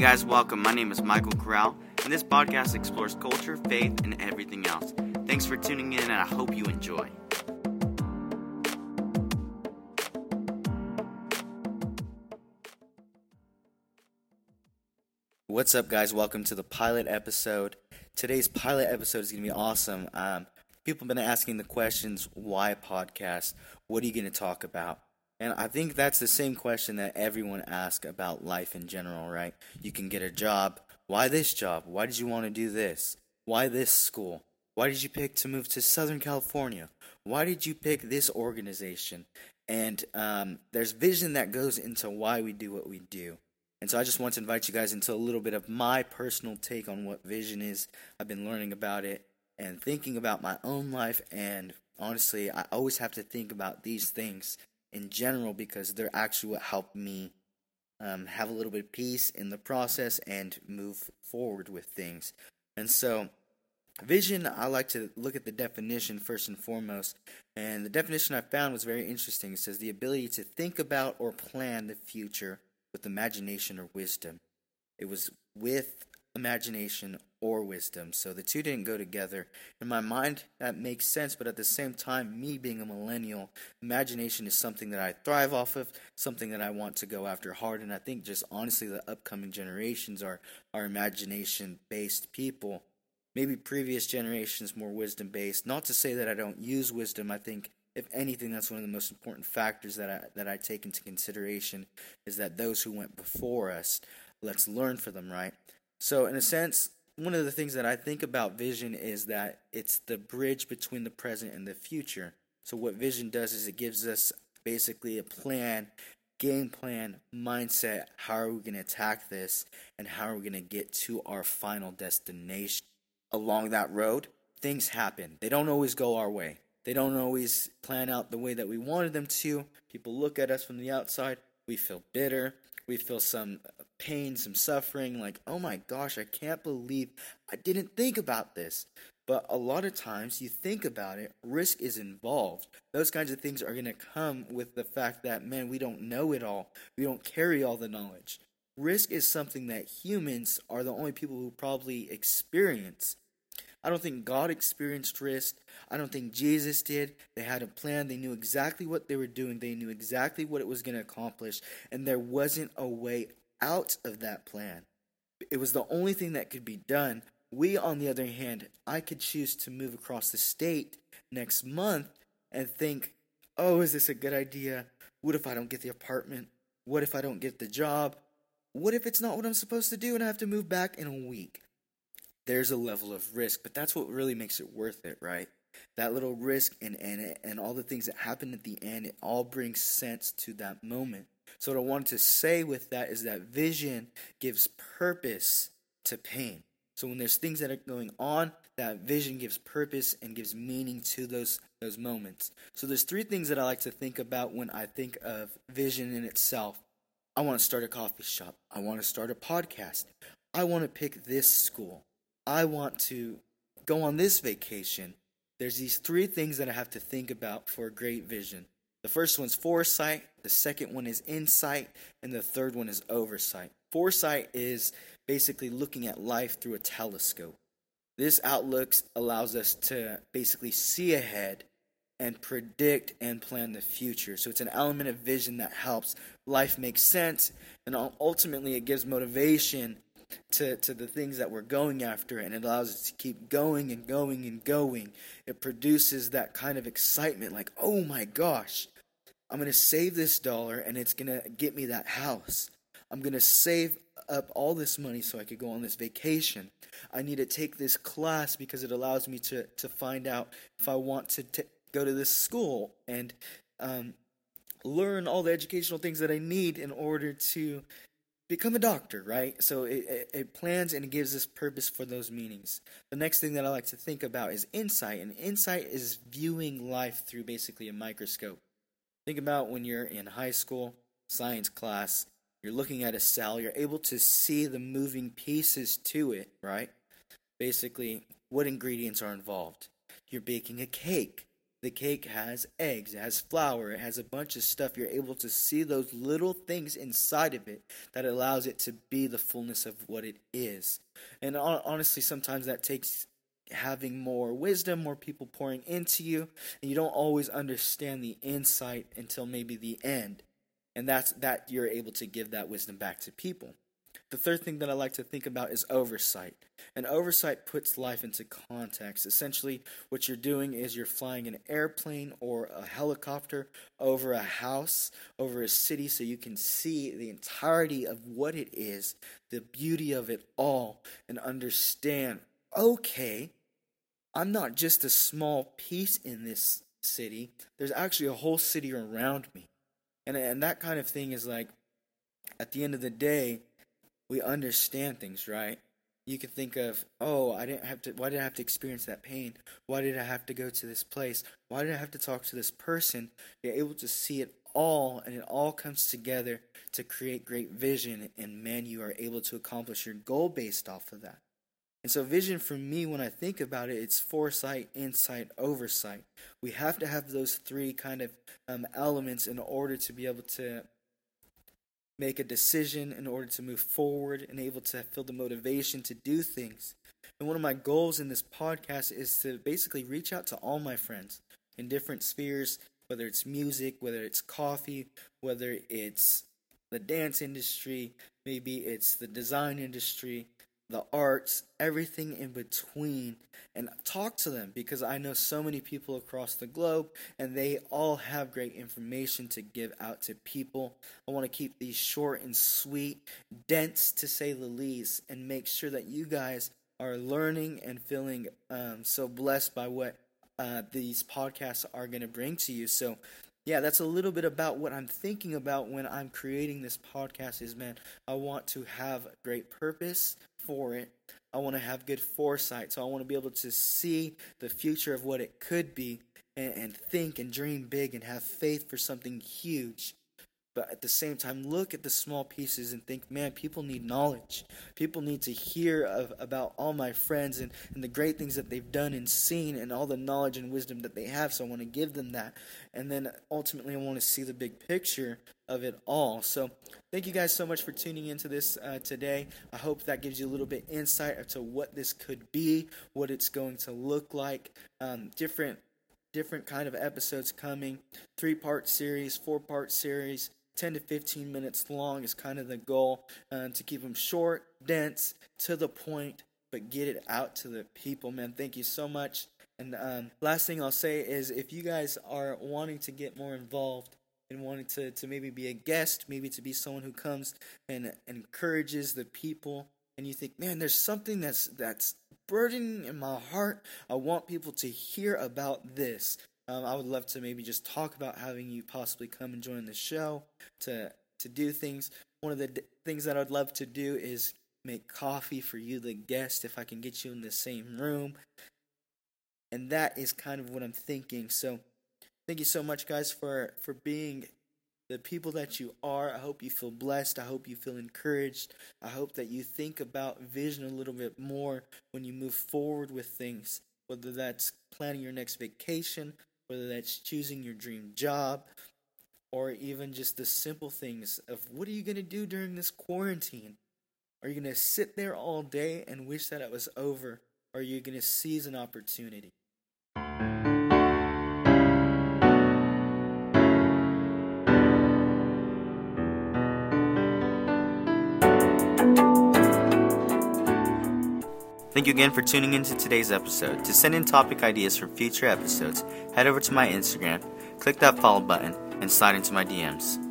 guys, welcome. My name is Michael Corral, and this podcast explores culture, faith, and everything else. Thanks for tuning in, and I hope you enjoy. What's up, guys? Welcome to the pilot episode. Today's pilot episode is going to be awesome. Um, people have been asking the questions why podcast? What are you going to talk about? And I think that's the same question that everyone asks about life in general, right? You can get a job. Why this job? Why did you want to do this? Why this school? Why did you pick to move to Southern California? Why did you pick this organization? And um, there's vision that goes into why we do what we do. And so I just want to invite you guys into a little bit of my personal take on what vision is. I've been learning about it and thinking about my own life. And honestly, I always have to think about these things in general because they're actually what help me um, have a little bit of peace in the process and move forward with things. And so, vision, I like to look at the definition first and foremost. And the definition I found was very interesting. It says the ability to think about or plan the future with imagination or wisdom. It was with imagination or wisdom. So the two didn't go together. In my mind, that makes sense, but at the same time, me being a millennial, imagination is something that I thrive off of, something that I want to go after hard. And I think just honestly, the upcoming generations are, are imagination based people. Maybe previous generations more wisdom based. Not to say that I don't use wisdom. I think if anything, that's one of the most important factors that I that I take into consideration is that those who went before us, let's learn from them, right? So, in a sense, one of the things that I think about vision is that it's the bridge between the present and the future. So, what vision does is it gives us basically a plan, game plan, mindset. How are we going to attack this, and how are we going to get to our final destination? Along that road, things happen. They don't always go our way. They don't always plan out the way that we wanted them to. People look at us from the outside. We feel bitter. We feel some pain, some suffering, like, oh my gosh, I can't believe I didn't think about this. But a lot of times you think about it, risk is involved. Those kinds of things are going to come with the fact that, man, we don't know it all. We don't carry all the knowledge. Risk is something that humans are the only people who probably experience. I don't think God experienced risk. I don't think Jesus did. They had a plan. They knew exactly what they were doing. They knew exactly what it was going to accomplish. And there wasn't a way out of that plan. It was the only thing that could be done. We, on the other hand, I could choose to move across the state next month and think, oh, is this a good idea? What if I don't get the apartment? What if I don't get the job? What if it's not what I'm supposed to do and I have to move back in a week? There's a level of risk, but that's what really makes it worth it, right? That little risk and, and, and all the things that happen at the end, it all brings sense to that moment. So, what I wanted to say with that is that vision gives purpose to pain. So, when there's things that are going on, that vision gives purpose and gives meaning to those, those moments. So, there's three things that I like to think about when I think of vision in itself. I want to start a coffee shop. I want to start a podcast. I want to pick this school. I want to go on this vacation. There's these three things that I have to think about for a great vision. The first one's foresight, the second one is insight, and the third one is oversight. Foresight is basically looking at life through a telescope. This outlook allows us to basically see ahead and predict and plan the future. So it's an element of vision that helps life make sense, and ultimately it gives motivation to, to the things that we're going after, and it allows us to keep going and going and going. It produces that kind of excitement like, oh my gosh, I'm going to save this dollar and it's going to get me that house. I'm going to save up all this money so I could go on this vacation. I need to take this class because it allows me to, to find out if I want to t- go to this school and um, learn all the educational things that I need in order to become a doctor, right? So it, it, it, plans and it gives us purpose for those meanings. The next thing that I like to think about is insight, and insight is viewing life through basically a microscope. Think about when you're in high school, science class, you're looking at a cell, you're able to see the moving pieces to it, right? Basically, what ingredients are involved. You're baking a cake. the cake has eggs, it has flour, it has a bunch of stuff. You're able to see those little things inside of it that allows it to be the fullness of what it is. And honestly, sometimes that takes having more wisdom, more people pouring into you, and you don't always understand the insight until maybe the end. And that's that you're able to give that wisdom back to people. The third thing that I like to think about is oversight. And oversight puts life into context. Essentially, what you're doing is you're flying an airplane or a helicopter over a house, over a city, so you can see the entirety of what it is, the beauty of it all, and understand okay, I'm not just a small piece in this city, there's actually a whole city around me. And, and that kind of thing is like, at the end of the day, we understand things, right? You can think of, oh, I didn't have to, why did I have to experience that pain? Why did I have to go to this place? Why did I have to talk to this person? You're able to see it all, and it all comes together to create great vision, and man, you are able to accomplish your goal based off of that. And so, vision for me, when I think about it, it's foresight, insight, oversight. We have to have those three kind of um, elements in order to be able to make a decision in order to move forward and able to feel the motivation to do things. And one of my goals in this podcast is to basically reach out to all my friends in different spheres, whether it's music, whether it's coffee, whether it's the dance industry, maybe it's the design industry, the arts, everything in between, and talk to them because I know so many people across the globe and they all have great information to give out to people. I want to keep these short and sweet, dense to say the least, and make sure that you guys are learning and feeling um, so blessed by what uh, these podcasts are going to bring to you. So, yeah, that's a little bit about what I'm thinking about when I'm creating this podcast is man, I want to have great purpose for it. I want to have good foresight. So I want to be able to see the future of what it could be and, and think and dream big and have faith for something huge but at the same time look at the small pieces and think man people need knowledge. People need to hear of, about all my friends and, and the great things that they've done and seen and all the knowledge and wisdom that they have. So i want to give them that. And then ultimately i want to see the big picture of it all. So thank you guys so much for tuning into this uh, today. I hope that gives you a little bit insight into what this could be what it's going to look like. Um, different different kind of episodes coming. Three part series four part series 10 to 15 minutes long is kind of the goal uh, to keep them short, dense, to the point, but get it out to the people, man. Thank you so much. And um, last thing I'll say is if you guys are wanting to get more involved and wanting to, to maybe be a guest, maybe to be someone who comes and encourages the people, and you think, man, there's something that's that's burdening in my heart. I want people to hear about this. Um, I would love to maybe just talk about having you possibly come and join the show to to do things. One of the d- things that I'd love to do is make coffee for you, the guest, if I can get you in the same room. And that is kind of what I'm thinking. So, thank you so much, guys, for for being the people that you are. I hope you feel blessed. I hope you feel encouraged. I hope that you think about vision a little bit more when you move forward with things, whether that's planning your next vacation, whether that's choosing your dream job or even just the simple things of what are you going to do during this quarantine? Are you going to sit there all day and wish that it was over? Or are you going to seize an opportunity? Thank you again for tuning into today's episode. To send in topic ideas for future episodes, head over to my Instagram, click that follow button, and slide into my DMs.